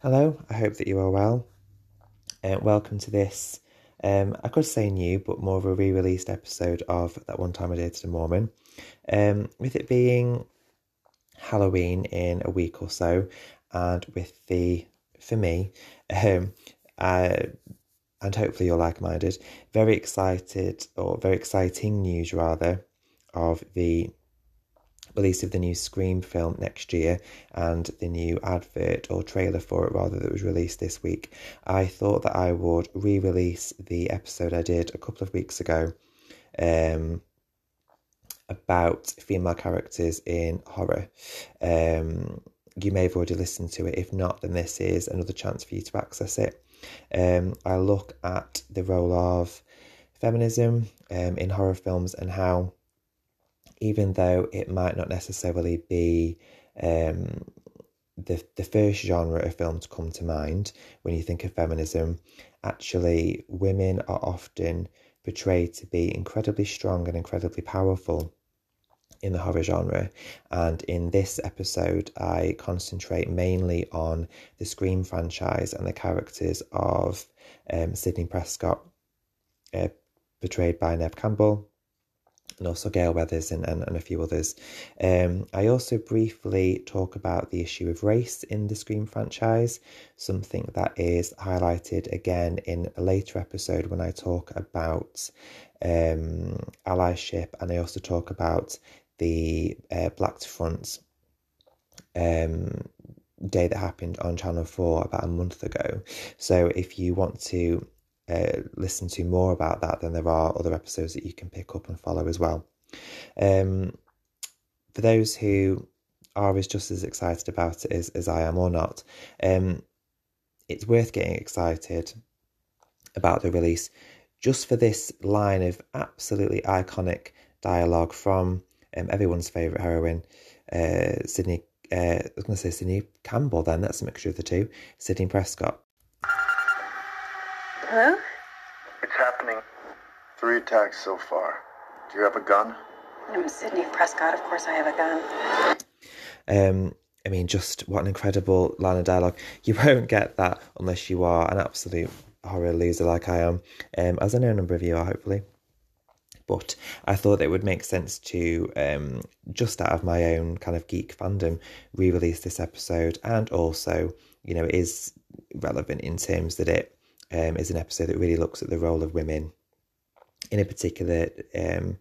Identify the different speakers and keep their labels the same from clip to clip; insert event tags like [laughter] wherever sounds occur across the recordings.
Speaker 1: Hello, I hope that you are well. Uh, welcome to this, um, I could say new, but more of a re released episode of That One Time I Dated a Mormon. Um, with it being Halloween in a week or so, and with the, for me, um, uh, and hopefully you're like minded, very excited, or very exciting news rather, of the release of the new Scream film next year and the new advert or trailer for it rather that was released this week, I thought that I would re-release the episode I did a couple of weeks ago um, about female characters in horror. Um, you may have already listened to it. If not, then this is another chance for you to access it. Um, I look at the role of feminism um, in horror films and how even though it might not necessarily be um, the the first genre of film to come to mind when you think of feminism, actually women are often portrayed to be incredibly strong and incredibly powerful in the horror genre. And in this episode, I concentrate mainly on the Scream franchise and the characters of um, Sidney Prescott, uh, portrayed by Neve Campbell, and also Gale Weathers and, and, and a few others. Um, I also briefly talk about the issue of race in the Scream franchise, something that is highlighted again in a later episode when I talk about um, allyship, and I also talk about the uh, Black to Front um, day that happened on Channel 4 about a month ago. So if you want to uh, listen to more about that, then there are other episodes that you can pick up and follow as well. Um, for those who are as just as excited about it as, as I am or not, um, it's worth getting excited about the release just for this line of absolutely iconic dialogue from um, everyone's favourite heroine, uh, Sidney. Uh, I was going to say Sidney Campbell. Then that's a mixture of the two. Sidney Prescott.
Speaker 2: Hello?
Speaker 3: It's happening. Three attacks so far. Do you have a gun?
Speaker 2: I'm Sidney Prescott. Of course I have a gun.
Speaker 1: Um, I mean, just what an incredible line of dialogue. You won't get that unless you are an absolute horror loser like I am, um, as I know a number of you are, hopefully. But I thought it would make sense to, um, just out of my own kind of geek fandom, re release this episode. And also, you know, it is relevant in terms that it um, is an episode that really looks at the role of women in a particular um,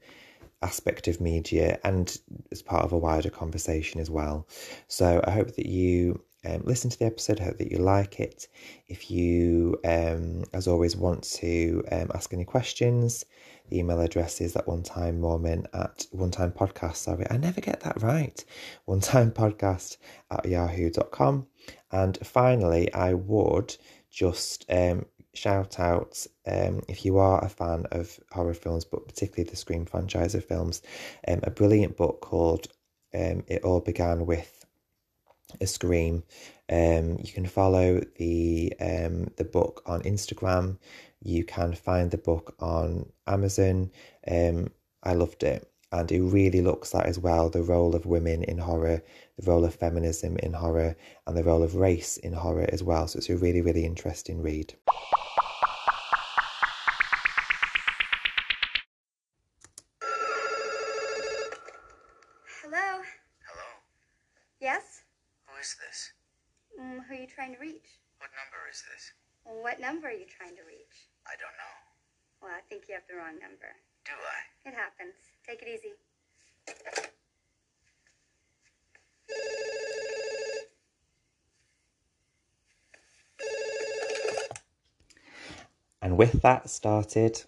Speaker 1: aspect of media and as part of a wider conversation as well. So I hope that you um, listen to the episode, I hope that you like it. If you, um, as always, want to um, ask any questions, the email address is that one time mormon at one time podcast. Sorry, I never get that right. One time podcast at yahoo.com. And finally, I would just um, shout out um, if you are a fan of horror films, but particularly the Scream franchise of films, um, a brilliant book called um, It All Began with a Scream. Um, you can follow the um, the book on Instagram. You can find the book on Amazon. Um, I loved it and it really looks at as well the role of women in horror, the role of feminism in horror, and the role of race in horror as well. So it's a really, really interesting read.
Speaker 4: Hello?
Speaker 5: Hello?
Speaker 4: Yes?
Speaker 5: Who is this?
Speaker 4: Mm, who are you trying to reach?
Speaker 5: What number is this?
Speaker 4: What number are you trying to reach?
Speaker 5: I don't know.
Speaker 4: Well, I think you have the wrong number.
Speaker 5: Do I?
Speaker 4: It happens. Take it easy.
Speaker 1: And with that started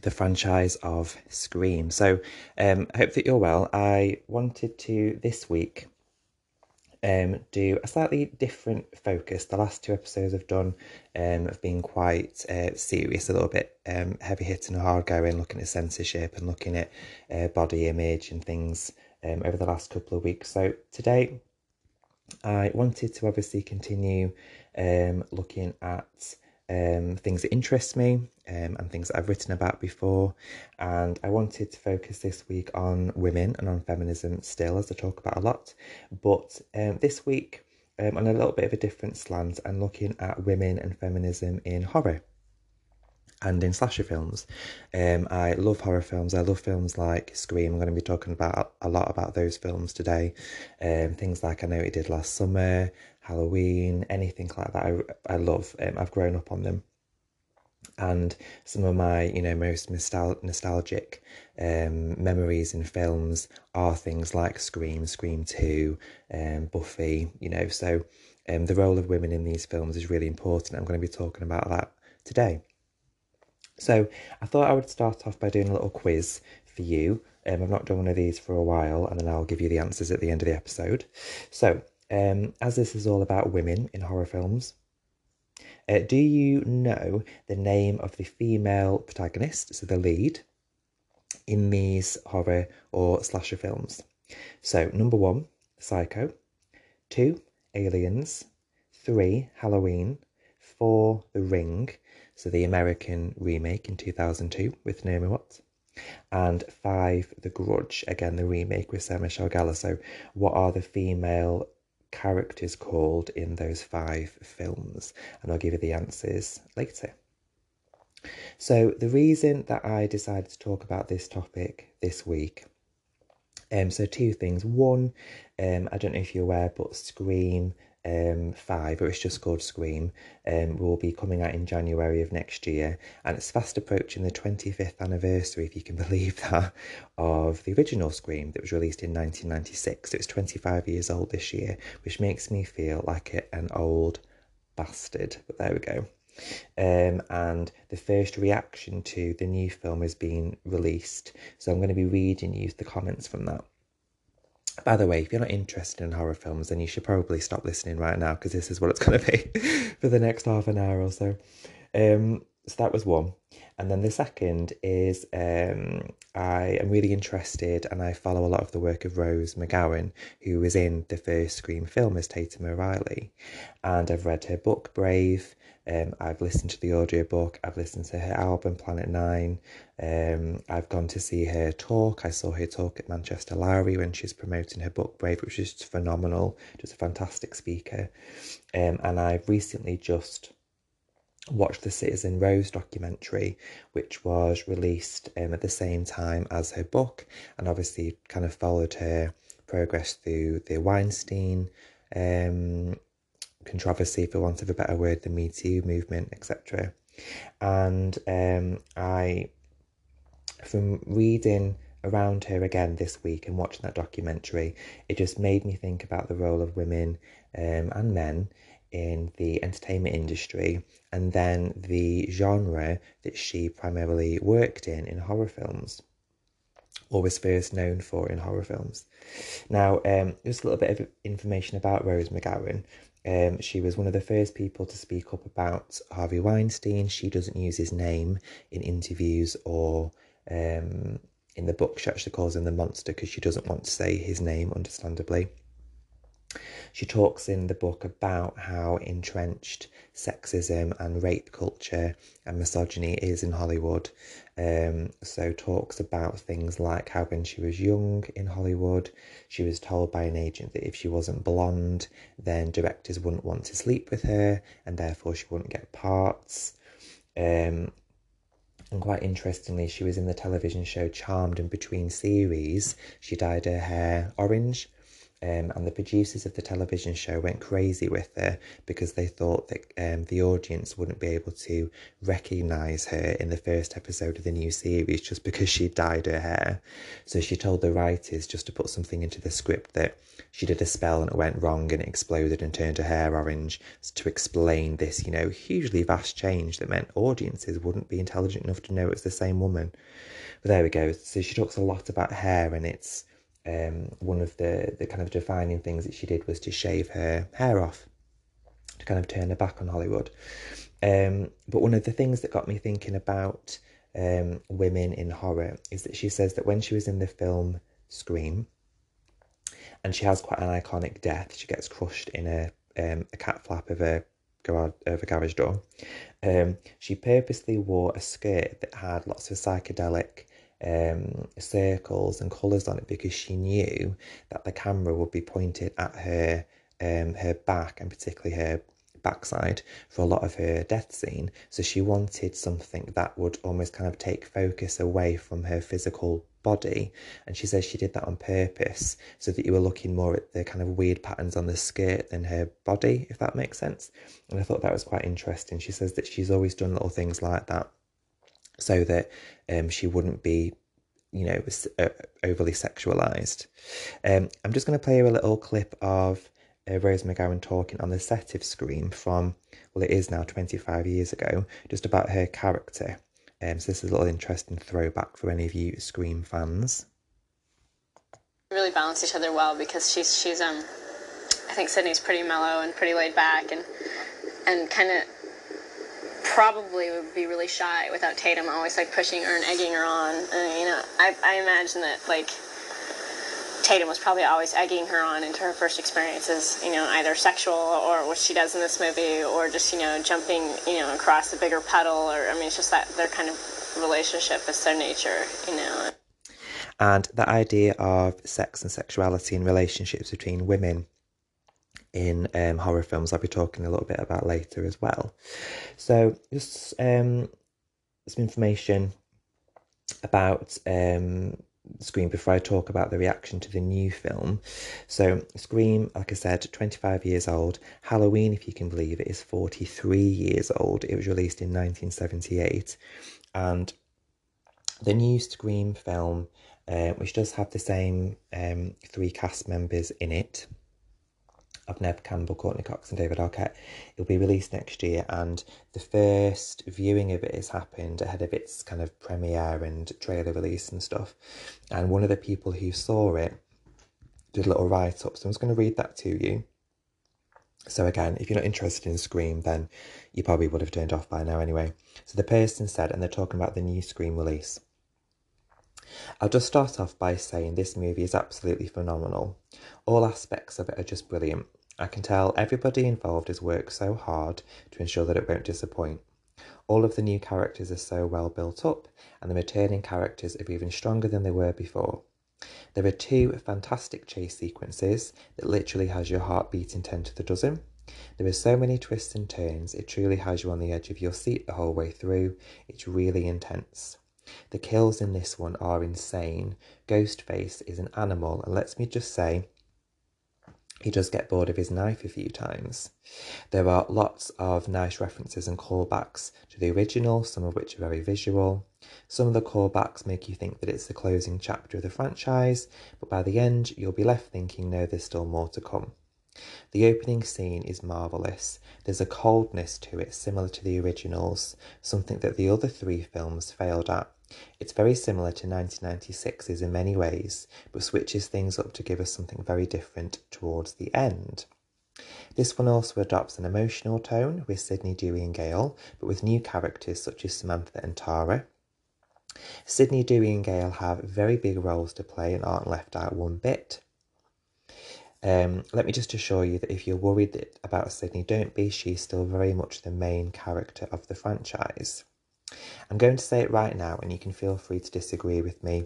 Speaker 1: the franchise of Scream. So um, I hope that you're well. I wanted to this week um, do a slightly different focus. The last two episodes I've done um, have been quite uh, serious, a little bit um, heavy hitting and hard going, looking at censorship and looking at uh, body image and things um, over the last couple of weeks. So today I wanted to obviously continue um, looking at um, things that interest me um, and things that I've written about before. And I wanted to focus this week on women and on feminism still, as I talk about a lot. But um, this week, um, on a little bit of a different slant and looking at women and feminism in horror and in slasher films. Um, I love horror films. I love films like Scream. I'm going to be talking about a lot about those films today. Um, things like I know it did last summer, Halloween, anything like that. I, I love. Um, I've grown up on them. And some of my, you know, most nostal- nostalgic um, memories in films are things like Scream, Scream Two, um, Buffy. You know, so um, the role of women in these films is really important. I'm going to be talking about that today. So I thought I would start off by doing a little quiz for you. Um, I've not done one of these for a while, and then I'll give you the answers at the end of the episode. So, um, as this is all about women in horror films, uh, do you know the name of the female protagonist, so the lead, in these horror or slasher films? So, number one, Psycho. Two, Aliens. Three, Halloween. Four, The Ring. So, the American remake in 2002 with Naomi Watts. And five, The Grudge, again, the remake with Sarah Michelle Gellar. So, what are the female characters called in those five films? And I'll give you the answers later. So, the reason that I decided to talk about this topic this week um, so two things. One, um, I don't know if you're aware, but Scream um, 5, or it's just called Scream, um, will be coming out in January of next year. And it's fast approaching the 25th anniversary, if you can [laughs] believe that, of the original Scream that was released in 1996. So it's 25 years old this year, which makes me feel like an old bastard. But there we go. Um, and the first reaction to the new film has been released. So I'm going to be reading you the comments from that. By the way, if you're not interested in horror films, then you should probably stop listening right now because this is what it's going to be [laughs] for the next half an hour or so. Um, so that was one. And then the second is um, I am really interested and I follow a lot of the work of Rose McGowan, who was in the first Scream film as Tatum O'Reilly. And I've read her book, Brave. Um, I've listened to the audiobook. I've listened to her album, Planet Nine. Um, I've gone to see her talk. I saw her talk at Manchester Lowry when she's promoting her book, Brave, which is phenomenal. Just a fantastic speaker. Um, and I've recently just watched the Citizen Rose documentary, which was released um, at the same time as her book, and obviously kind of followed her progress through the Weinstein um, controversy, for want of a better word, the Me Too movement, etc. And um, I, from reading around her again this week and watching that documentary, it just made me think about the role of women um, and men in the entertainment industry and then the genre that she primarily worked in in horror films or was first known for in horror films. Now, um, just a little bit of information about Rose McGowan. Um, she was one of the first people to speak up about Harvey Weinstein. She doesn't use his name in interviews or um, in the book. She actually calls him the monster because she doesn't want to say his name, understandably. She talks in the book about how entrenched sexism and rape culture and misogyny is in Hollywood. Um, so, talks about things like how when she was young in Hollywood, she was told by an agent that if she wasn't blonde, then directors wouldn't want to sleep with her and therefore she wouldn't get parts. Um, and quite interestingly, she was in the television show Charmed, and between series, she dyed her hair orange um, and the producers of the television show went crazy with her because they thought that um, the audience wouldn't be able to recognize her in the first episode of the new series just because she dyed her hair. So she told the writers just to put something into the script that she did a spell and it went wrong and it exploded and turned her hair orange to explain this, you know, hugely vast change that meant audiences wouldn't be intelligent enough to know it's the same woman. But there we go. So she talks a lot about hair and it's um, one of the, the kind of defining things that she did was to shave her hair off to kind of turn her back on Hollywood. Um, but one of the things that got me thinking about um, women in horror is that she says that when she was in the film Scream, and she has quite an iconic death, she gets crushed in a, um, a cat flap of a garage, of a garage door. Um, she purposely wore a skirt that had lots of psychedelic um, circles and colours on it because she knew that the camera would be pointed at her um, her back and particularly her backside for a lot of her death scene. So she wanted something that would almost kind of take focus away from her physical body. And she says she did that on purpose so that you were looking more at the kind of weird patterns on the skirt than her body, if that makes sense. And I thought that was quite interesting. She says that she's always done little things like that so that um, she wouldn't be you know, uh, overly sexualized. Um, I'm just going to play you a little clip of uh, Rose McGowan talking on the set of Scream from, well, it is now 25 years ago, just about her character. Um, so this is a little interesting throwback for any of you Scream fans.
Speaker 6: Really balance each other well because she's she's um, I think Sidney's pretty mellow and pretty laid back and and kind of probably would be really shy without Tatum always like pushing her and egging her on. And, you know, I I imagine that like Tatum was probably always egging her on into her first experiences, you know, either sexual or what she does in this movie, or just you know jumping, you know, across a bigger puddle, or I mean, it's just that their kind of relationship is their nature, you know.
Speaker 1: And the idea of sex and sexuality and relationships between women in um, horror films, I'll be talking a little bit about later as well. So, just um, some information about um, Scream before I talk about the reaction to the new film. So, Scream, like I said, 25 years old. Halloween, if you can believe it, is 43 years old. It was released in 1978. And the new Scream film, uh, which does have the same um, three cast members in it, of Neve Campbell, Courteney Cox, and David Arquette. It'll be released next year, and the first viewing of it has happened ahead of its kind of premiere and trailer release and stuff. And one of the people who saw it did a little write up, so I'm just going to read that to you. So again, if you're not interested in Scream, then you probably would have turned off by now anyway. So the person said, and they're talking about the new Scream release. I'll just start off by saying this movie is absolutely phenomenal. All aspects of it are just brilliant. I can tell everybody involved has worked so hard to ensure that it won't disappoint. All of the new characters are so well built up, and the returning characters are even stronger than they were before. There are two fantastic chase sequences that literally has your heart beating 10 to the dozen. There are so many twists and turns, it truly has you on the edge of your seat the whole way through. It's really intense. The kills in this one are insane. Ghostface is an animal, and let me just say, he does get bored of his knife a few times. There are lots of nice references and callbacks to the original, some of which are very visual. Some of the callbacks make you think that it's the closing chapter of the franchise, but by the end, you'll be left thinking, no, there's still more to come. The opening scene is marvellous. There's a coldness to it similar to the originals, something that the other three films failed at. It's very similar to 1996's in many ways, but switches things up to give us something very different towards the end. This one also adopts an emotional tone with Sidney, Dewey, and Gale, but with new characters such as Samantha and Tara. Sidney, Dewey, and Gale have very big roles to play and aren't left out one bit. Um, let me just assure you that if you're worried about Sidney, don't be. She's still very much the main character of the franchise. I'm going to say it right now, and you can feel free to disagree with me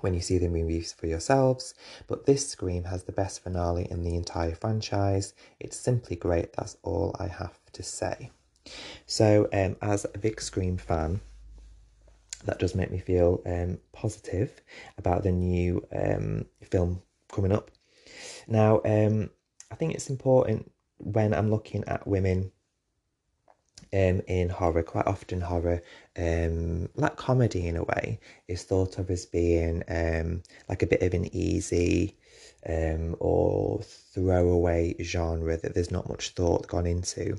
Speaker 1: when you see the movies for yourselves. But this Scream has the best finale in the entire franchise. It's simply great. That's all I have to say. So, um, as a big Scream fan, that does make me feel um, positive about the new um, film coming up. Now, um, I think it's important when I'm looking at women um, in horror, quite often horror, um, like comedy in a way, is thought of as being um, like a bit of an easy um, or throwaway genre that there's not much thought gone into.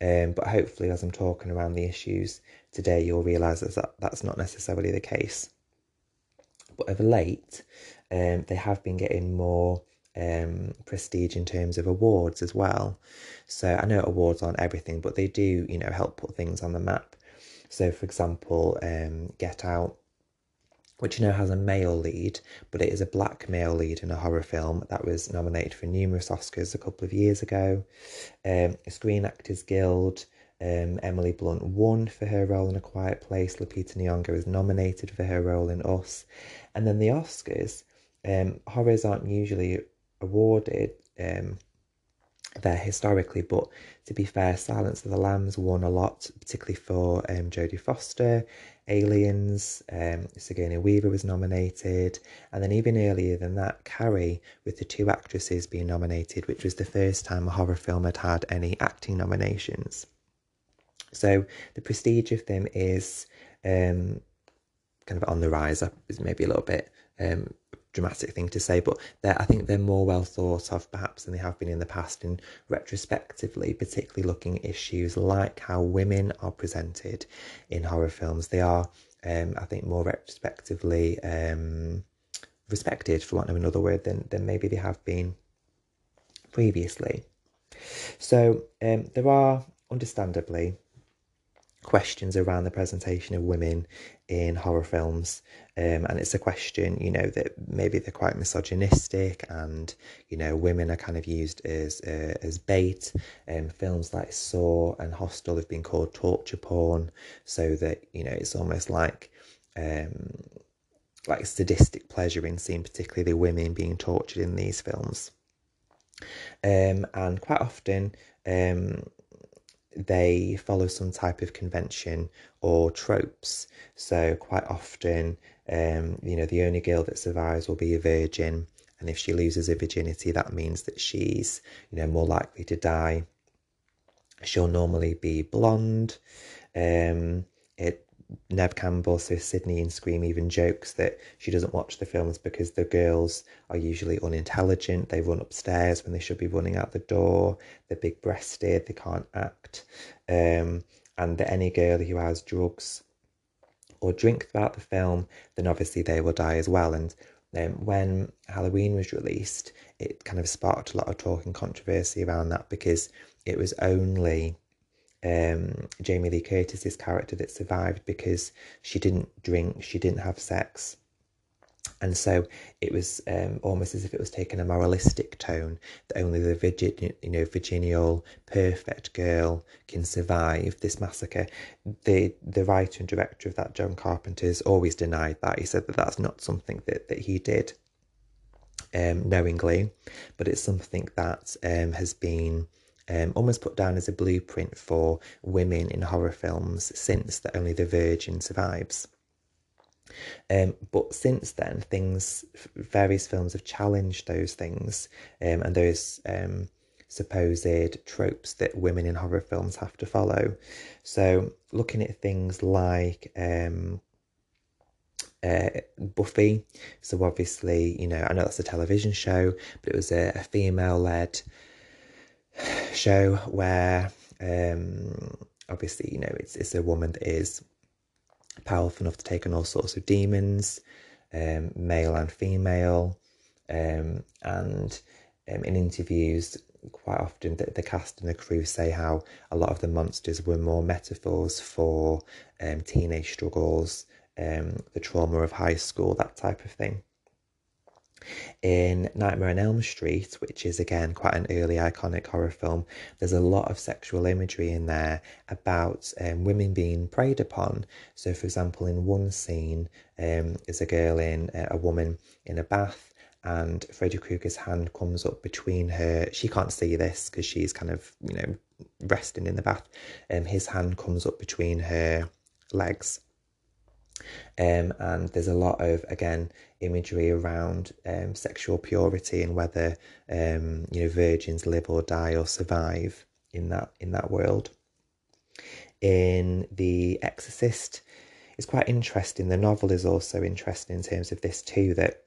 Speaker 1: Um, but hopefully, as I'm talking around the issues today, you'll realise that that's not necessarily the case. But of late, um, they have been getting more um, prestige in terms of awards as well. So I know awards aren't everything, but they do, you know, help put things on the map. So, for example, um, Get Out, which you know has a male lead, but it is a black male lead in a horror film that was nominated for numerous Oscars a couple of years ago. Um, Screen Actors Guild. Um, Emily Blunt won for her role in A Quiet Place. Lupita Nyong'o was nominated for her role in Us, and then the Oscars. Um, horrors aren't usually awarded um, there historically, but to be fair, Silence of the Lambs won a lot, particularly for um, Jodie Foster. Aliens, um, Sigourney Weaver was nominated, and then even earlier than that, Carrie, with the two actresses being nominated, which was the first time a horror film had had any acting nominations. So the prestige of them is um, kind of on the rise. up Is maybe a little bit um, dramatic thing to say, but I think they're more well thought of perhaps than they have been in the past. And retrospectively, particularly looking at issues like how women are presented in horror films, they are, um, I think, more retrospectively um, respected, for want of another word, than than maybe they have been previously. So um, there are, understandably, questions around the presentation of women in horror films. Um, and it's a question you know that maybe they're quite misogynistic and you know women are kind of used as uh, as bait. Um, films like saw and hostel have been called torture porn. So that you know it's almost like um, like sadistic pleasure in seeing particularly the women being tortured in these films. Um, and quite often um, they follow some type of convention or tropes. So quite often, um, you know, the only girl that survives will be a virgin, and if she loses her virginity, that means that she's, you know, more likely to die. She'll normally be blonde. Um, it Neve Campbell, so Sidney in Scream, even jokes that she doesn't watch the films because the girls are usually unintelligent. They run upstairs when they should be running out the door. They're big breasted. They can't act. Um, and that any girl who has drugs or drink throughout the film, then obviously they will die as well. And um, when Halloween was released, it kind of sparked a lot of talk and controversy around that because it was only um, Jamie Lee Curtis's character that survived because she didn't drink, she didn't have sex. And so it was um, almost as if it was taking a moralistic tone that only the virgin, you know, virginal, perfect girl can survive this massacre. The the writer and director of that, John Carpenter, has always denied that. He said that that's not something that, that he did um, knowingly, but it's something that um, has been um, almost put down as a blueprint for women in horror films since that only the virgin survives. Um, but since then, things, various films have challenged those things um, and those um, supposed tropes that women in horror films have to follow. So, looking at things like um, uh, Buffy. So obviously, you know, I know that's a television show, but it was a, a female-led show where um, obviously you know it's it's a woman that is powerful enough to take on all sorts of demons, um, male and female, um, and um, in interviews quite often the, the cast and the crew say how a lot of the monsters were more metaphors for um, teenage struggles, um, the trauma of high school, that type of thing. In Nightmare on Elm Street, which is again quite an early iconic horror film, there's a lot of sexual imagery in there about um, women being preyed upon. So, for example, in one scene, um, is a girl in uh, a woman in a bath, and Freddy Krueger's hand comes up between her. She can't see this because she's kind of you know resting in the bath. Um, his hand comes up between her legs um, and there's a lot of again imagery around um, sexual purity and whether um, you know virgins live or die or survive in that in that world. In The Exorcist, it's quite interesting. The novel is also interesting in terms of this too. That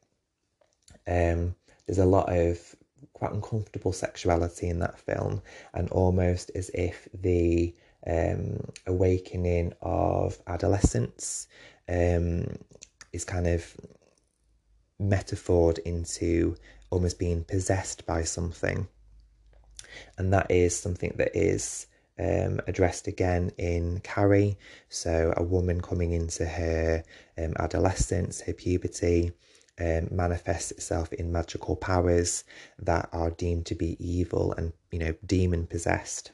Speaker 1: um, there's a lot of quite uncomfortable sexuality in that film, and almost as if the um, awakening of adolescence um, is kind of metaphored into almost being possessed by something. And that is something that is um, addressed again in Carrie. So, a woman coming into her um, adolescence, her puberty, um, manifests itself in magical powers that are deemed to be evil and, you know, demon possessed.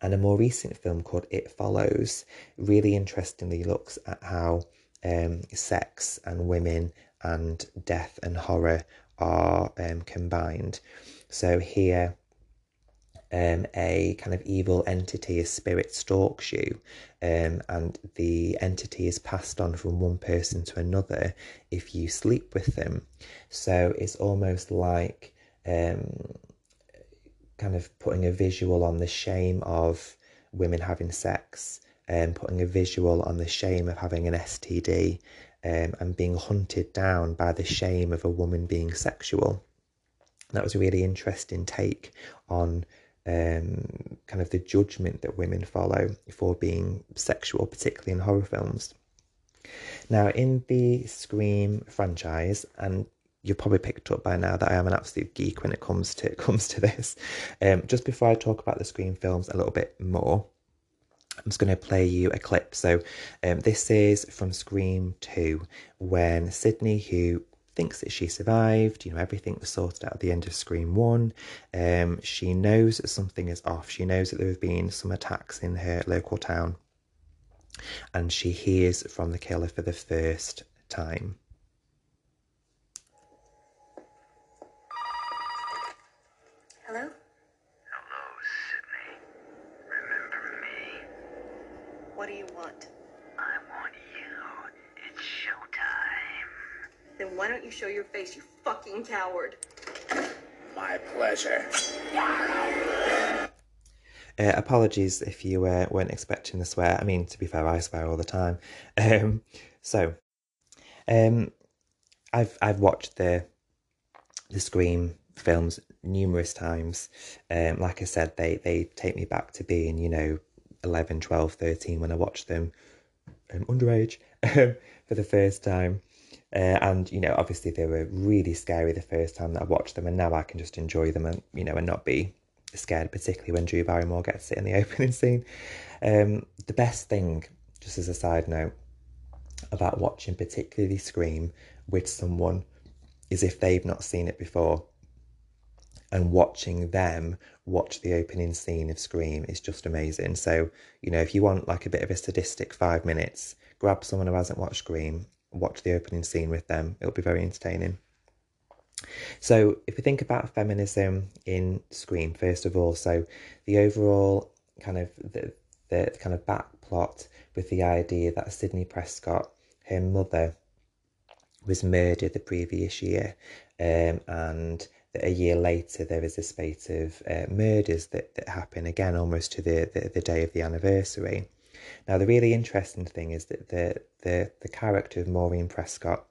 Speaker 1: And a more recent film called It Follows really interestingly looks at how um, sex and women and death and horror are um, combined. So here um, a kind of evil entity, a spirit stalks you, um, and the entity is passed on from one person to another if you sleep with them. So it's almost like um, kind of putting a visual on the shame of women having sex, and um, putting a visual on the shame of having an STD, um, and being hunted down by the shame of a woman being sexual. That was a really interesting take on um, kind of the judgment that women follow for being sexual, particularly in horror films. Now, in the Scream franchise, and you've probably picked up by now that I am an absolute geek when it comes to it [laughs] comes to this. Um, just before I talk about the Scream films a little bit more, I'm just going to play you a clip. So, um, this is from Scream 2 when Sidney, who thinks that she survived, you know, everything was sorted out at the end of Scream 1. Um, she knows that something is off. She knows that there have been some attacks in her local town. And she hears from the killer for the first time.
Speaker 2: Hello?
Speaker 5: Hello, Sydney. Remember me?
Speaker 2: What do you want?
Speaker 5: I want you. It's showtime.
Speaker 2: Then why don't you show your face, you fucking coward?
Speaker 5: My pleasure.
Speaker 1: Uh, apologies if you uh, weren't expecting the swear. I mean, to be fair, I swear all the time. [laughs] Um, so, um, I've I've watched the the Scream films numerous times. Um, like I said, they they take me back to being you know 11, 12, 13 when I watched them [laughs] um, underage for the first time. Uh, and you know, obviously they were really scary the first time that I watched them, and now I can just enjoy them and you know and not be scared, particularly when Drew Barrymore gets it in the [laughs] opening scene. Um, the best thing, just as a side note, about watching particularly Scream with someone is if they've not seen it before. And watching them watch the opening scene of Scream is just amazing. So, you know, if you want like a bit of a sadistic five minutes, grab someone who hasn't watched Scream, watch the opening scene with them. It'll be very entertaining. So, if we think about feminism in Scream, first of all, so the overall kind of the, the kind of back plot with the idea that Sidney Prescott, her mother, was murdered the previous year, um, and a year later there is a spate of uh, murders that, that happen again almost to the, the, the day of the anniversary. Now, the really interesting thing is that the, the, the character of Maureen Prescott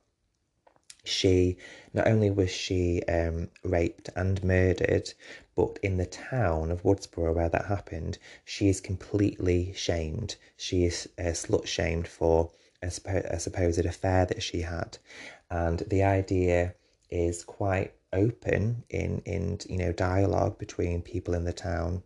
Speaker 1: she not only was she um, raped and murdered, but in the town of Woodsboro where that happened, she is completely shamed. She is uh, slut shamed for a, a supposed affair that she had, and the idea is quite open in in you know dialogue between people in the town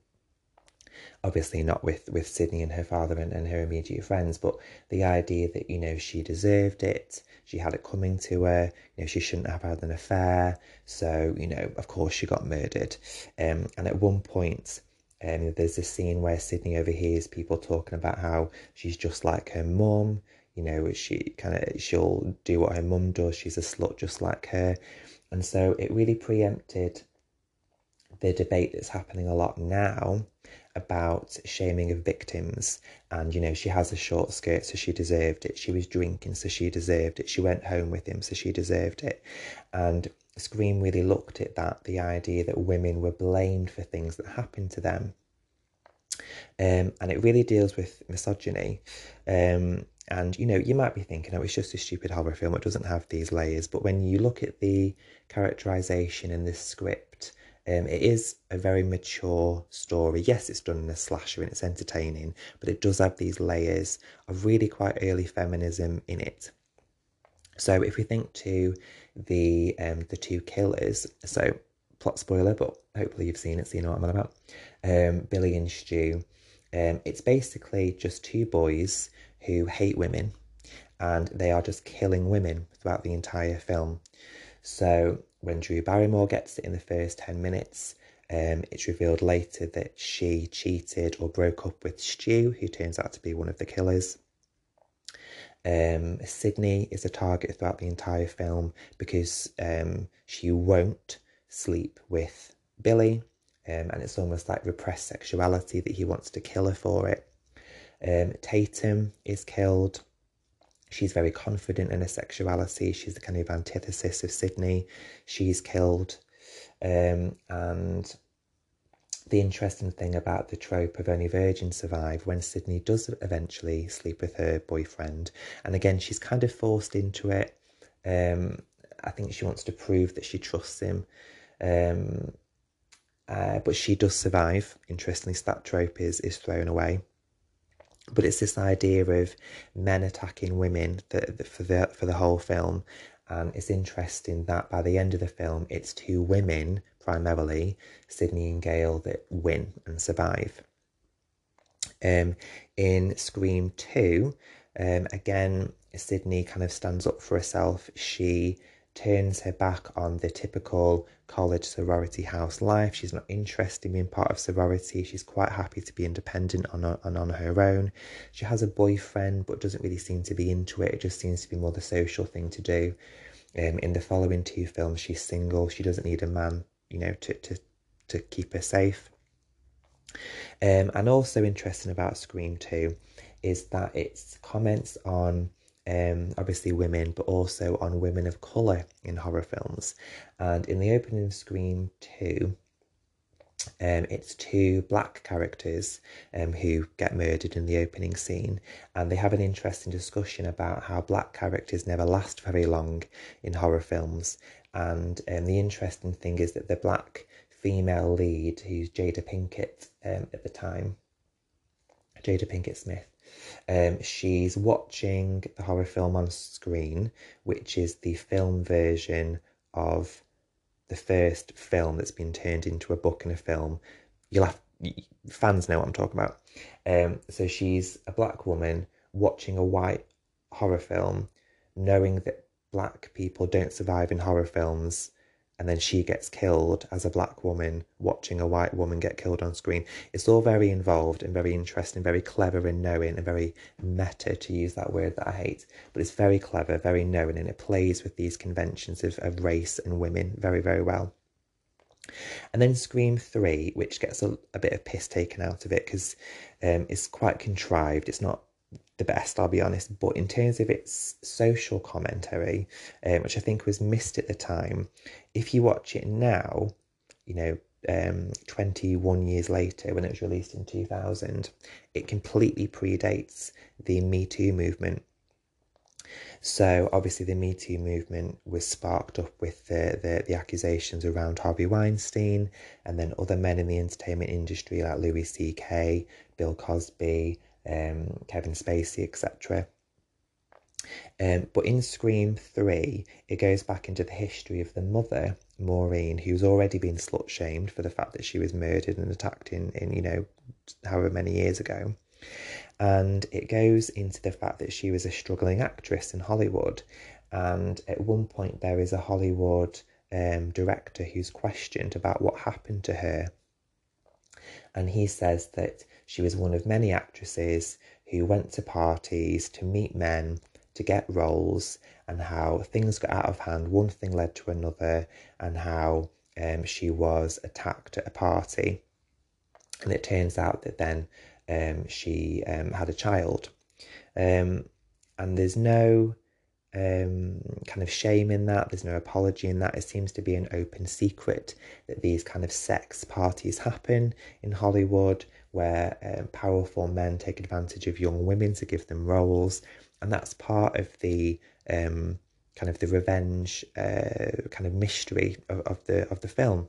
Speaker 1: obviously not with with Sidney and her father and, and her immediate friends, but the idea that you know she deserved it, she had it coming to her, you know she shouldn't have had an affair, so you know of course she got murdered, um, and at one point. Um, there's a scene where Sidney overhears people talking about how she's just like her mum, you know, she kind of she'll do what her mum does. She's a slut just like her, and so it really preempted the debate that's happening a lot now about shaming of victims. And you know she has a short skirt so she deserved it. She was drinking so she deserved it. She went home with him so she deserved it. And scream really looked at that the idea that women were blamed for things that happened to them. Um, and it really deals with misogyny. Um, and you know you might be thinking oh it's just a stupid horror film. It doesn't have these layers. But when you look at the characterization in this script um, it is a very mature story. Yes, it's done in a slasher and it's entertaining, but it does have these layers of really quite early feminism in it. So if we think to the um, the two killers, so plot spoiler, but hopefully you've seen it, so you know what I'm on about. Um, Billy and Stu. Um, it's basically just two boys who hate women, and they are just killing women throughout the entire film. So when Drew Barrymore gets it in the first 10 minutes, um, it's revealed later that she cheated or broke up with Stu, who turns out to be one of the killers. Um, Sidney is a target throughout the entire film because um, she won't sleep with Billy. um, and it's almost like repressed sexuality that he wants to kill her for it. Um, Tatum is killed. She's very confident in her sexuality. She's the kind of antithesis of Sidney. She's killed. Um, and the interesting thing about the trope of only virgins survive when Sidney does eventually sleep with her boyfriend, and again, she's kind of forced into it. Um, I think she wants to prove that she trusts him. Um, uh, but she does survive. Interestingly, that trope is, is thrown away. But it's this idea of men attacking women that for the for the whole film, and it's interesting that by the end of the film, it's two women primarily, Sidney and Gale, that win and survive. Um, in Scream 2, um, again, Sydney kind of stands up for herself. She turns her back on the typical college sorority house life. She's not interested in being part of sorority. She's quite happy to be independent on, on, on her own. She has a boyfriend, but doesn't really seem to be into it. It just seems to be more the social thing to do. Um, in the following two films, she's single. She doesn't need a man, you know, to, to, to keep her safe. Um, and also interesting about Scream 2 is that it's comments on um, obviously women, but also on women of colour in horror films. And in the opening of Scream 2, um, it's two black characters um, who get murdered in the opening scene, and they have an interesting discussion about how black characters never last very long in horror films. And um, the interesting thing is that the black female lead, who's Jada Pinkett um, at the time, Jada Pinkett Smith, um, she's watching the horror film on screen, which is the film version of the first film that's been turned into a book and a film. You'll have fans know what I'm talking about. Um, so she's a black woman watching a white horror film, knowing that black people don't survive in horror films, and then she gets killed as a black woman watching a white woman get killed on screen. It's all very involved and very interesting, very clever and knowing, and very meta to use that word that I hate. But it's very clever, very knowing, and it plays with these conventions of, of race and women very, very well. And then Scream 3, which gets a, a bit of piss taken out of it because um, it's quite contrived. It's not the best, I'll be honest. But in terms of its social commentary, um, which I think was missed at the time, if you watch it now, you know, um, 21 years later when it was released in 2000, it completely predates the Me Too movement. So obviously the Me Too movement was sparked up with the, the, the accusations around Harvey Weinstein and then other men in the entertainment industry like Louis C.K., Bill Cosby, um, Kevin Spacey, etc. Um, but in Scream 3, it goes back into the history of the mother, Maureen, who's already been slut shamed for the fact that she was murdered and attacked in, in, you know, however many years ago. And it goes into the fact that she was a struggling actress in Hollywood. And at one point, there is a Hollywood um, director who's questioned about what happened to her. And he says that she was one of many actresses who went to parties to meet men to get roles, and how things got out of hand. One thing led to another, and how um, she was attacked at a party. And it turns out that then um, she um, had a child. Um, and there's no um, kind of shame in that. There's no apology in that. It seems to be an open secret that these kind of sex parties happen in Hollywood, where um, powerful men take advantage of young women to give them roles, and that's part of the um, kind of the revenge uh, kind of mystery of, of the of the film.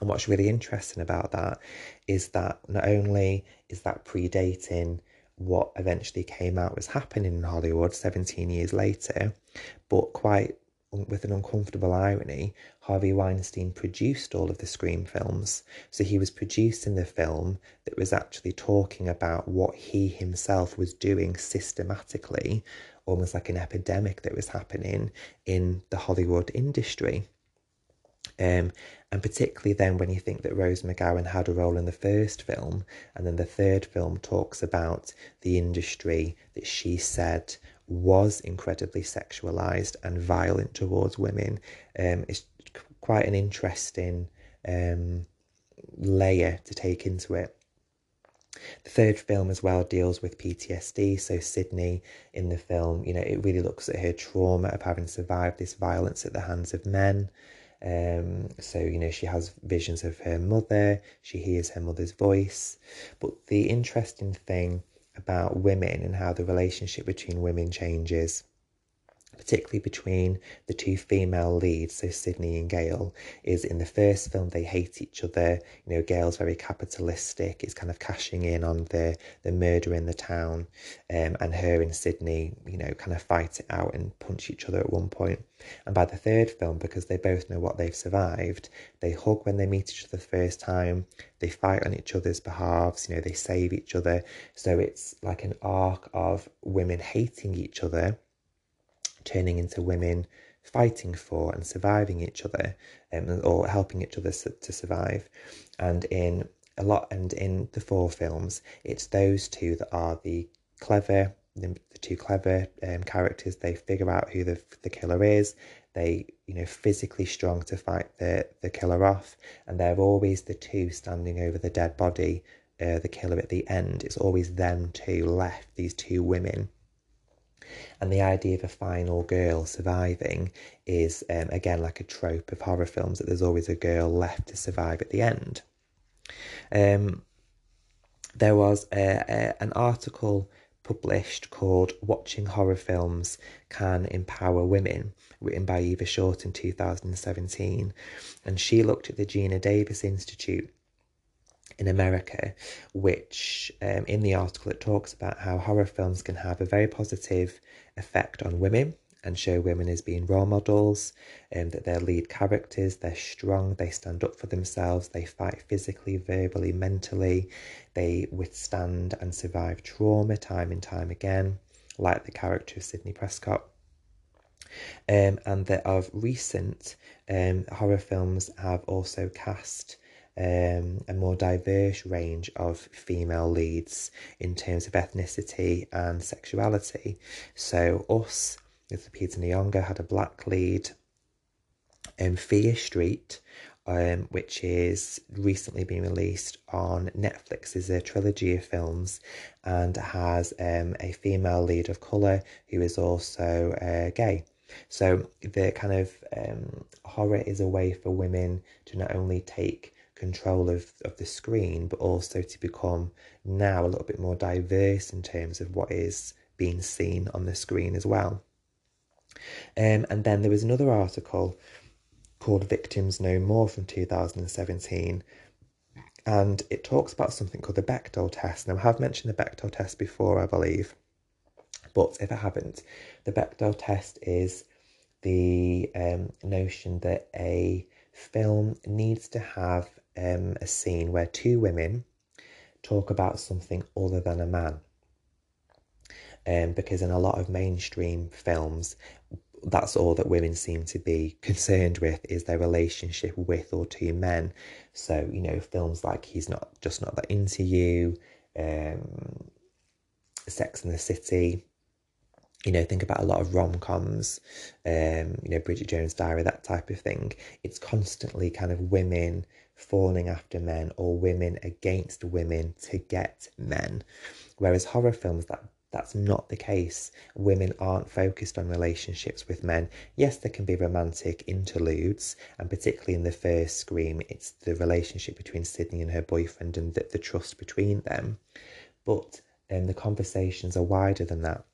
Speaker 1: And what's really interesting about that is that not only is that predating what eventually came out was happening in Hollywood 17 years later, but quite with an uncomfortable irony, Harvey Weinstein produced all of the Scream films. So he was producing the film that was actually talking about what he himself was doing systematically, almost like an epidemic that was happening in the Hollywood industry. Um, and particularly then when you think that Rose McGowan had a role in the first film, and then the third film talks about the industry that she said was incredibly sexualized and violent towards women. Um, it's quite an interesting um, layer to take into it. The third film as well deals with PTSD. So Sidney in the film, you know, it really looks at her trauma of having survived this violence at the hands of men. Um, so you know, she has visions of her mother. She hears her mother's voice. But the interesting thing about women and how the relationship between women changes particularly between the two female leads, so Sidney and Gale, is in the first film they hate each other. You know, Gale's very capitalistic, is kind of cashing in on the the murder in the town, um, and her and Sidney, you know, kind of fight it out and punch each other at one point. And by the third film, because they both know what they've survived, they hug when they meet each other the first time. They fight on each other's behalves. You know, they save each other. So it's like an arc of women hating each other turning into women fighting for and surviving each other um, or helping each other to survive. And in a lot, and in the four films, it's those two that are the clever, the, the two clever um, characters. They figure out who the, the killer is. They, you know, physically strong to fight the, the killer off. And they're always the two standing over the dead body, uh, the killer at the end. It's always them two left, these two women and the idea of a final girl surviving is, um, again, like a trope of horror films that there's always a girl left to survive at the end. Um, there was a, a, an article published called Watching Horror Films Can Empower Women, written by Eva Short in 2017. And she looked at the Geena Davis Institute in America, which um, in the article it talks about how horror films can have a very positive effect on women and show women as being role models and um, that they're lead characters they're strong they stand up for themselves they fight physically verbally mentally they withstand and survive trauma time and time again like the character of Sidney Prescott. Um, and that of recent um, horror films have also cast um, a more diverse range of female leads in terms of ethnicity and sexuality. So, Us, with Lupita Nyong'o, had a black lead. Um, Fear Street, um, which is recently been released on Netflix, is a trilogy of films and has um, a female lead of colour who is also uh, gay. So the kind of um, horror is a way for women to not only take control of, of the screen, but also to become now a little bit more diverse in terms of what is being seen on the screen as well. Um, and then there was another article called Victims No More from 2017, and it talks about something called the Bechdel test. Now, I have mentioned the Bechdel test before, I believe, but if I haven't, the Bechdel test is the um, notion that a film needs to have um, a scene where two women talk about something other than a man. Um, because in a lot of mainstream films, that's all that women seem to be concerned with is their relationship with or to men. So, you know, films like He's Not Just Not That Into You, um, Sex in the City, you know, think about a lot of rom coms, um, you know, Bridget Jones' Diary, that type of thing. It's constantly kind of women falling after men or women against women to get men. Whereas horror films, that that's not the case. Women aren't focused on relationships with men. Yes, there can be romantic interludes, and particularly in the first Scream, it's the relationship between Sidney and her boyfriend and the, the trust between them. But um, the conversations are wider than that.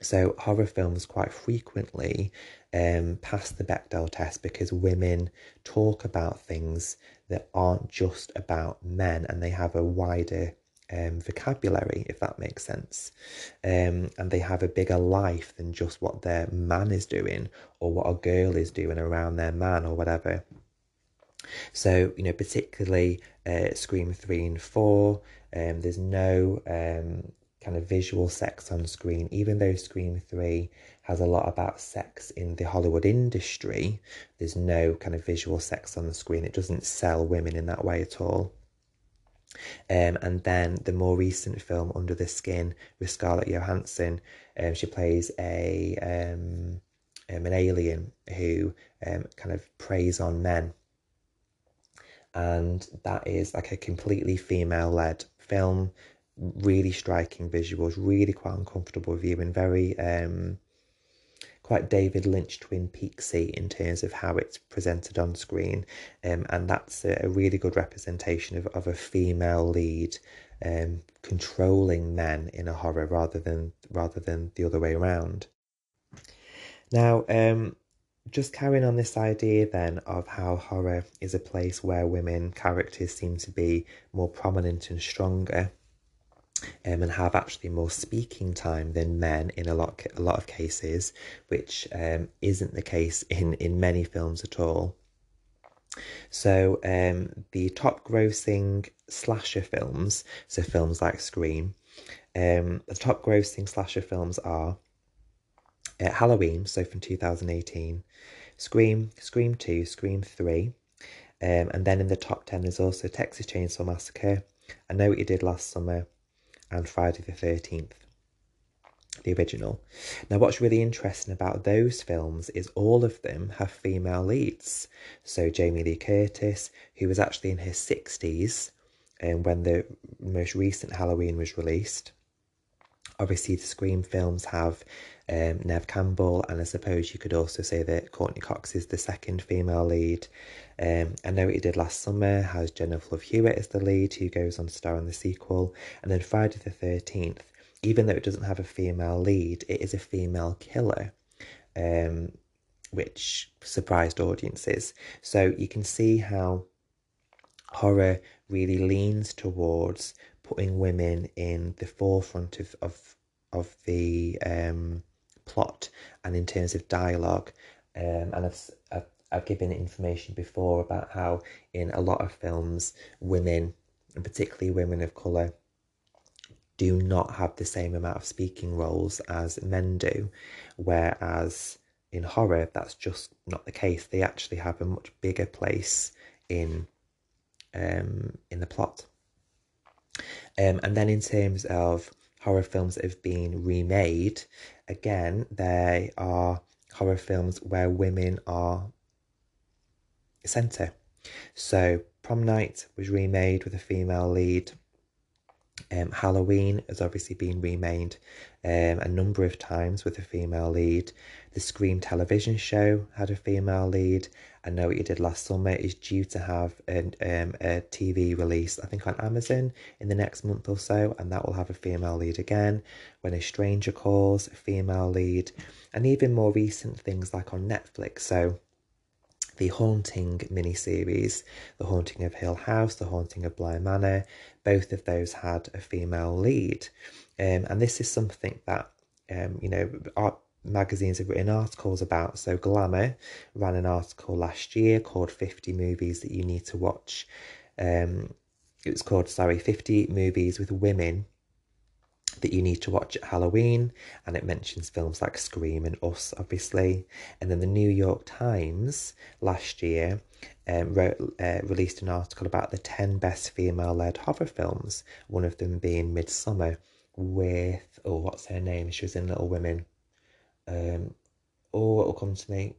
Speaker 1: So horror films quite frequently um, pass the Bechdel test because women talk about things that aren't just about men and they have a wider um, vocabulary, if that makes sense. Um, and they have a bigger life than just what their man is doing or what a girl is doing around their man or whatever. So, you know, particularly uh, Scream 3 and 4, um, there's no um, kind of visual sex on screen, even though Scream 3 has a lot about sex in the Hollywood industry, there's no kind of visual sex on the screen. It doesn't sell women in that way at all. Um, and then the more recent film, Under the Skin, with Scarlett Johansson, um, she plays a um, um, an alien who um, kind of preys on men and that is like a completely female led film. Really striking visuals, really quite uncomfortable viewing, very um, quite David Lynch Twin Peaksy in terms of how it's presented on screen, um, and that's a, a, really good representation of, of a female lead um, controlling men in a horror rather than rather than the other way around. Now, um, just carrying on this idea then of how horror is a place where women characters seem to be more prominent and stronger. Um, and have actually more speaking time than men in a lot a lot of cases, which um, isn't the case in in many films at all. So um, the top grossing slasher films, so films like Scream, um, the top grossing slasher films are uh, Halloween, so from 2018, Scream, Scream 2, Scream 3, um, and then in the top 10 there's also Texas Chainsaw Massacre, I Know What You Did Last Summer, and Friday the 13th, the original. Now, what's really interesting about those films is all of them have female leads. So, Jamie Lee Curtis, who was actually in her 60s um, when the most recent Halloween was released. Obviously, the Scream films have um, Neve Campbell, and I suppose you could also say that Courteney Cox is the second female lead. Um, I know what he did last summer has Jennifer Love Hewitt as the lead, who goes on to star in the sequel, and then Friday the Thirteenth. Even though it doesn't have a female lead, it is a female killer, um, which surprised audiences. So you can see how horror really leans towards putting women in the forefront of of, of the um, plot and in terms of dialogue. Um, and I've, I've, I've given information before about how in a lot of films, women, and particularly women of colour, do not have the same amount of speaking roles as men do, whereas in horror, that's just not the case. They actually have a much bigger place in um, in the plot. Um, and then in terms of horror films that have been remade, again, they are horror films where women are centre. So, Prom Night was remade with a female lead. Um, Halloween has obviously been remade um, a number of times with a female lead. The Scream television show had a female lead. I Know What You Did Last Summer is due to have an, um, a TV release, I think, on Amazon in the next month or so, and that will have a female lead again. When a Stranger Calls, a female lead, and even more recent things like on Netflix. So, the Haunting miniseries, The Haunting of Hill House, The Haunting of Bly Manor, both of those had a female lead. Um, and this is something that, um, you know, art magazines have written articles about. So Glamour ran an article last year called 50 Movies That You Need to Watch. Um, it was called, sorry, 50 Movies with Women that you need to watch at Halloween, and it mentions films like Scream and Us, obviously. And then the New York Times last year um, wrote, uh, released an article about the 10 best female led horror films, one of them being Midsommar, with, oh, what's her name? She was in Little Women. Um, oh, it'll come to me.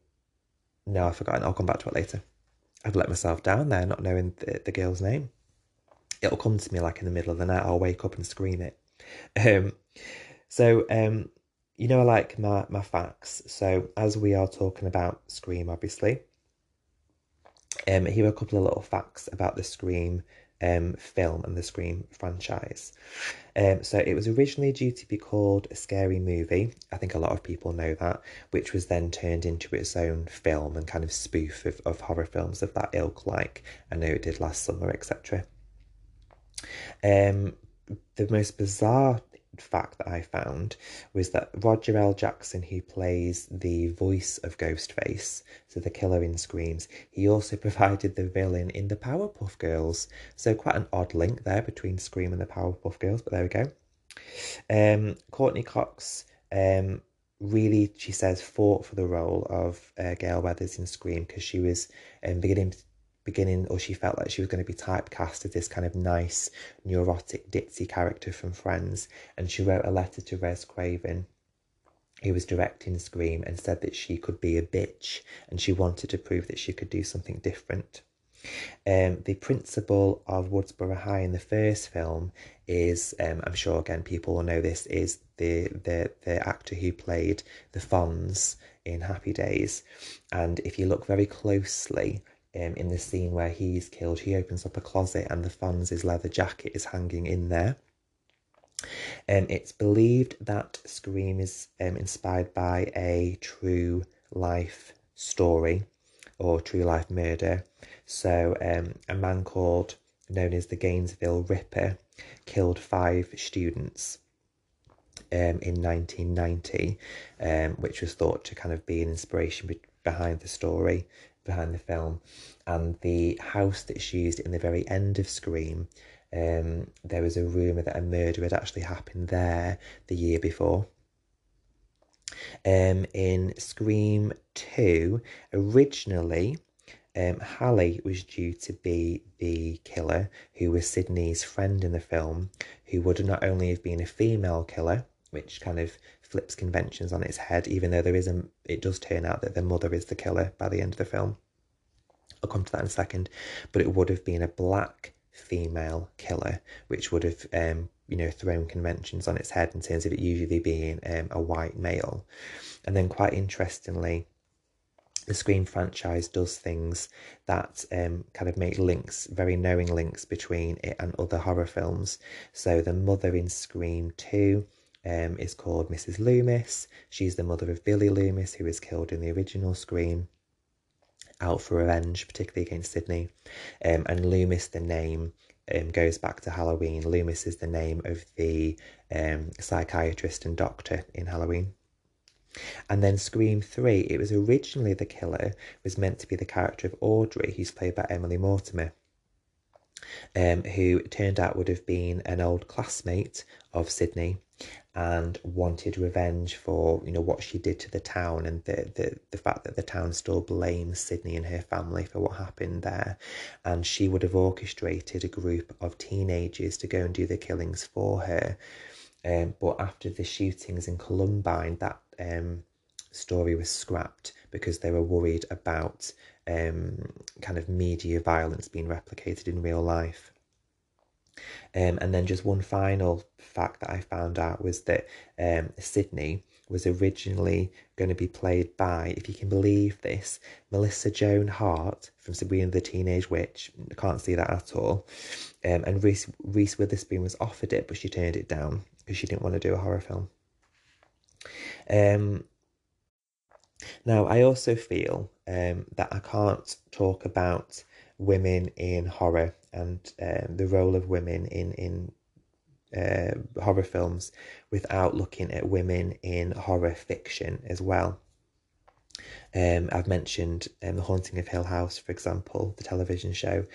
Speaker 1: No, I've forgotten. I'll come back to it later. I've let myself down there, not knowing the, the girl's name. It'll come to me like in the middle of the night. I'll wake up and scream it. [laughs] Um, so, um, you know, I like my, my facts. So, as we are talking about Scream, obviously, um, here are a couple of little facts about the Scream um, film and the Scream franchise. Um, so, it was originally due to be called a scary movie. I think a lot of people know that, which was then turned into its own film and kind of spoof of, of horror films of that ilk, like I know it did last summer, etc. Um, the most bizarre fact that I found was that Roger L. Jackson, who plays the voice of Ghostface, so the killer in Screams, he also [laughs] provided the villain in the Powerpuff Girls. So quite an odd link there between Scream and the Powerpuff Girls, but there we go. Um, Courteney Cox um, really, she says, fought for the role of uh, Gale Weathers in Scream because she was um, beginning beginning, or she felt like she was going to be typecast as this kind of nice, neurotic, ditzy character from Friends. And she wrote a letter to Wes Craven, who was directing Scream, and said that she could be a bitch and she wanted to prove that she could do something different. Um, the principal of Woodsboro High in the first film is, um, I'm sure again people will know this, is the the the actor who played the Fonz in Happy Days. And if you look very closely um, in the scene where he's killed, he opens up a closet and the Fonz's leather jacket is hanging in there. Um, it's believed that Scream is um, inspired by a true life story or true life murder. So, um, a man called, known as the Gainesville Ripper, killed five students um, in 1990, um, which was thought to kind of be an inspiration be- behind the story, behind the film. And the house that's used in the very end of Scream um, there was a rumour that a murder had actually happened there the year before. Um, in Scream 2, originally, um, Hallie was due to be the killer, who was Sidney's friend in the film, who would not only have been a female killer, which kind of flips conventions on its head, even though there is a, it does turn out that the mother is the killer by the end of the film. I'll come to that in a second, but it would have been a black female killer, which would have, um, you know, thrown conventions on its head in terms of it usually being um, a white male. And then, quite interestingly, the Scream franchise does things that um, kind of make links, very knowing links between it and other horror films. So, the mother in Scream 2 um, is called Mrs. Loomis. She's the mother of Billy Loomis, who was killed in the original Scream out for revenge, particularly against Sydney. Um, and Loomis, the name, um, goes back to Halloween. Loomis is the name of the um, psychiatrist and doctor in Halloween. And then Scream 3, it was originally the killer, was meant to be the character of Audrey, who's played by Emily Mortimer, um, who turned out would have been an old classmate of Sidney and wanted revenge for you know what she did to the town and the, the the fact that the town still blames Sidney and her family for what happened there. And she would have orchestrated a group of teenagers to go and do the killings for her. Um, but after the shootings in Columbine that um, story was scrapped because they were worried about um, kind of media violence being replicated in real life um, and then just one final fact that I found out was that um, Sidney was originally going to be played by, if you can believe this, Melissa Joan Hart from Sabrina the Teenage Witch. I can't see that at all. Um, and Reese, Reese Witherspoon was offered it, but she turned it down because she didn't want to do a horror film. Um, now, I also feel um, that I can't talk about women in horror and um, the role of women in in uh, horror films without looking at women in horror fiction as well. Um, I've mentioned um, The Haunting of Hill House, for example, the television show,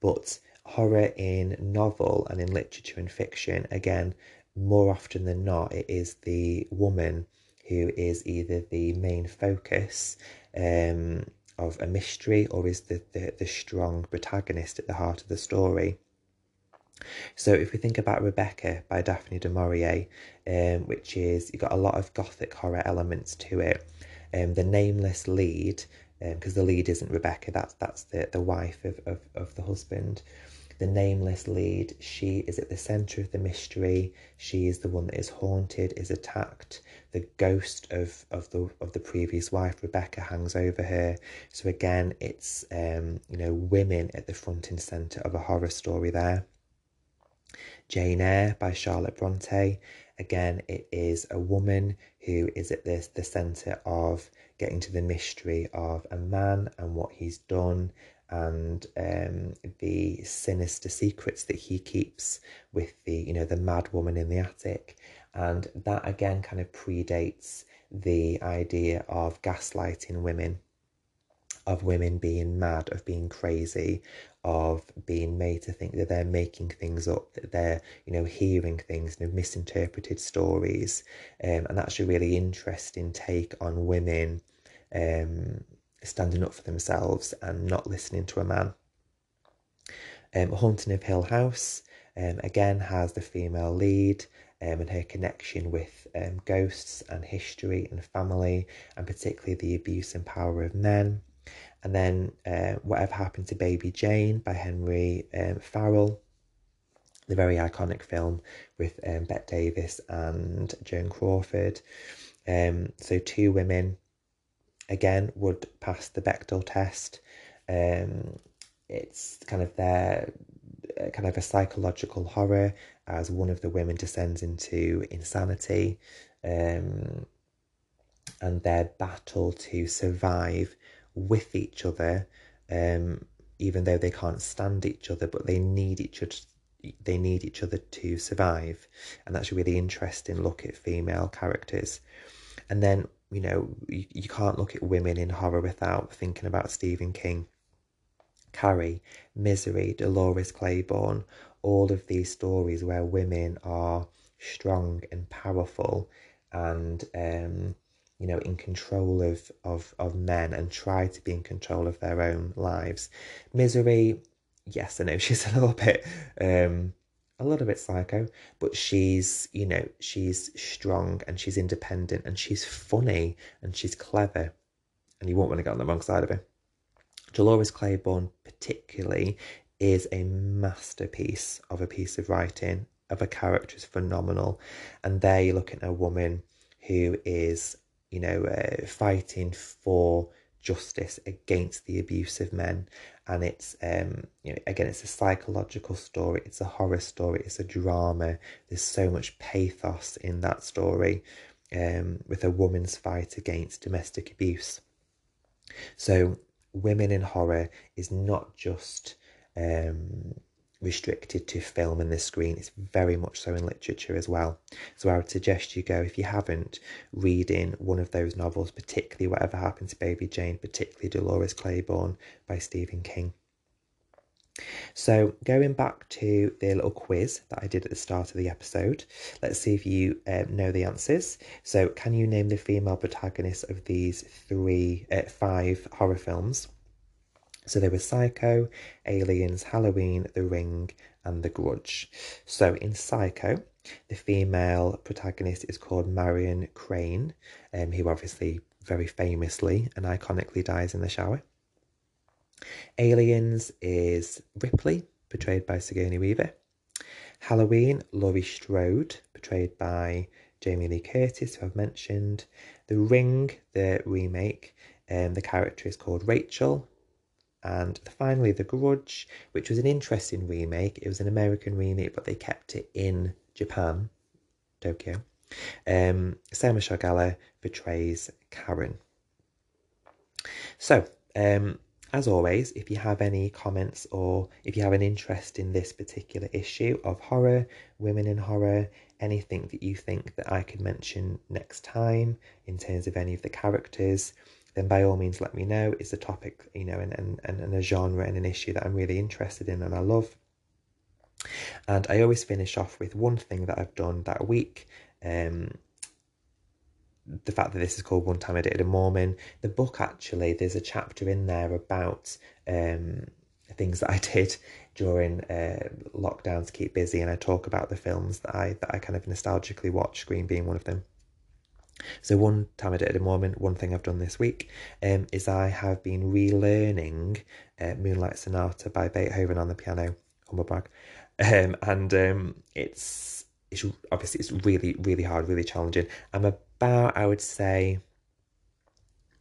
Speaker 1: but horror in novel and in literature and fiction, again, more often than not, it is the woman who is either the main focus um, of a mystery or is the, the, the strong protagonist at the heart of the story. So if we think about Rebecca by Daphne du Maurier, um, which is you've got a lot of gothic horror elements to it. Um, the nameless lead, because um, the lead isn't Rebecca, that's that's the, the wife of, of, of the husband. The nameless lead, she is at the centre of the mystery. She is the one that is haunted, is attacked the ghost of, of the of the previous wife Rebecca hangs over her. So again, it's um, you know women at the front and centre of a horror story there. Jane Eyre by Charlotte Bronte. Again, it is a woman who is at this the centre of getting to the mystery of a man and what he's done and um, the sinister secrets that he keeps with the you know the mad woman in the attic and that again kind of predates the idea of gaslighting women, of women being mad, of being crazy, of being made to think that they're making things up, that they're, you know, hearing things, you know, misinterpreted stories. Um, and that's a really interesting take on women um, standing up for themselves and not listening to a man. Um, Haunting of Hill House, um, again, has the female lead um, and her connection with um, ghosts and history and family, and particularly the abuse and power of men. and then uh, Whatever Happened to Baby Jane by Henry um, Farrell, the very iconic film with um, Bette Davis and Joan Crawford. Um, so two women again would pass the Bechdel test. Um, it's kind of their uh, kind of a psychological horror as one of the women descends into insanity um, and their battle to survive with each other um, even though they can't stand each other but they need each other they need each other to survive and that's a really interesting look at female characters and then you know you, you can't look at women in horror without thinking about stephen king. Carrie misery dolores claiborne all of these stories where women are strong and powerful and um, you know in control of, of of men and try to be in control of their own lives. Misery yes i know [laughs] she's a little bit um a little bit psycho but she's you know she's strong and she's independent and she's funny and she's clever. And you won't want to get on the wrong side of her. Dolores claiborne particularly is a masterpiece of a piece of writing of a character is phenomenal. And there you're looking at a woman who is you know uh, fighting for justice against the abuse of men. And it's um you know again it's a psychological story it's a horror story it's a drama. There's so much pathos in that story um with a woman's fight against domestic abuse. So women in horror is not just um, restricted to film and the screen. It's very much so in literature as well. So I would suggest you go, if you haven't, reading one of those novels, particularly Whatever Happened to Baby Jane, particularly Dolores Claiborne by Stephen King. So, going back to the little quiz that I did at the start of the episode, let's see if you um, know the answers. So, can you name the female protagonists of these three, uh, five horror films? So there was Psycho, Aliens, Halloween, The Ring, and The Grudge. So in Psycho, the female protagonist is called Marion Crane, um, who obviously very famously and iconically dies in the shower. Aliens is Ripley, portrayed by Sigourney Weaver. Halloween, Laurie Strode, portrayed by Jamie Lee Curtis, who I've mentioned. The Ring, the remake, um, the character is called Rachel, and finally the grudge which was an interesting remake. It was an american remake but they kept it in japan tokyo. Um Sarah Michelle Gellar portrays karen. So um as always if you have any comments or if you have an interest in this particular issue of horror women in horror anything that you think that i could mention next time in terms of any of the characters then by all means let me know. It's a topic, you know, and, and, and a genre and an issue that I'm really interested in and I love. And I always finish off with one thing that I've done that week. Um, the fact that this is called One Time I Dated a Mormon. The book actually, there's a chapter in there about um, things that I [laughs] did during uh, lockdown to keep busy, and I talk about the films that I that I kind of nostalgically watch. Scream being one of them. So one time I Dated a Mormon, one thing I've done this week um, is I have been relearning uh, Moonlight Sonata by Beethoven on the piano, humble brag, um, and um, it's it's obviously it's really really hard, really challenging. I'm about I would say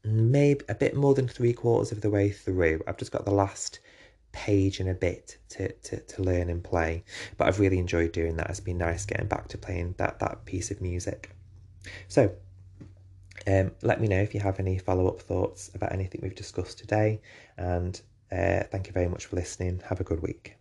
Speaker 1: maybe a bit more than three quarters of the way through. I've just got the last page and a bit to, to, to learn and play, but I've really enjoyed doing that. It's been nice getting back to playing that that piece of music. So, um, let me know if you have any follow up thoughts about anything we've discussed today. And uh, thank you very much for listening. Have a good week.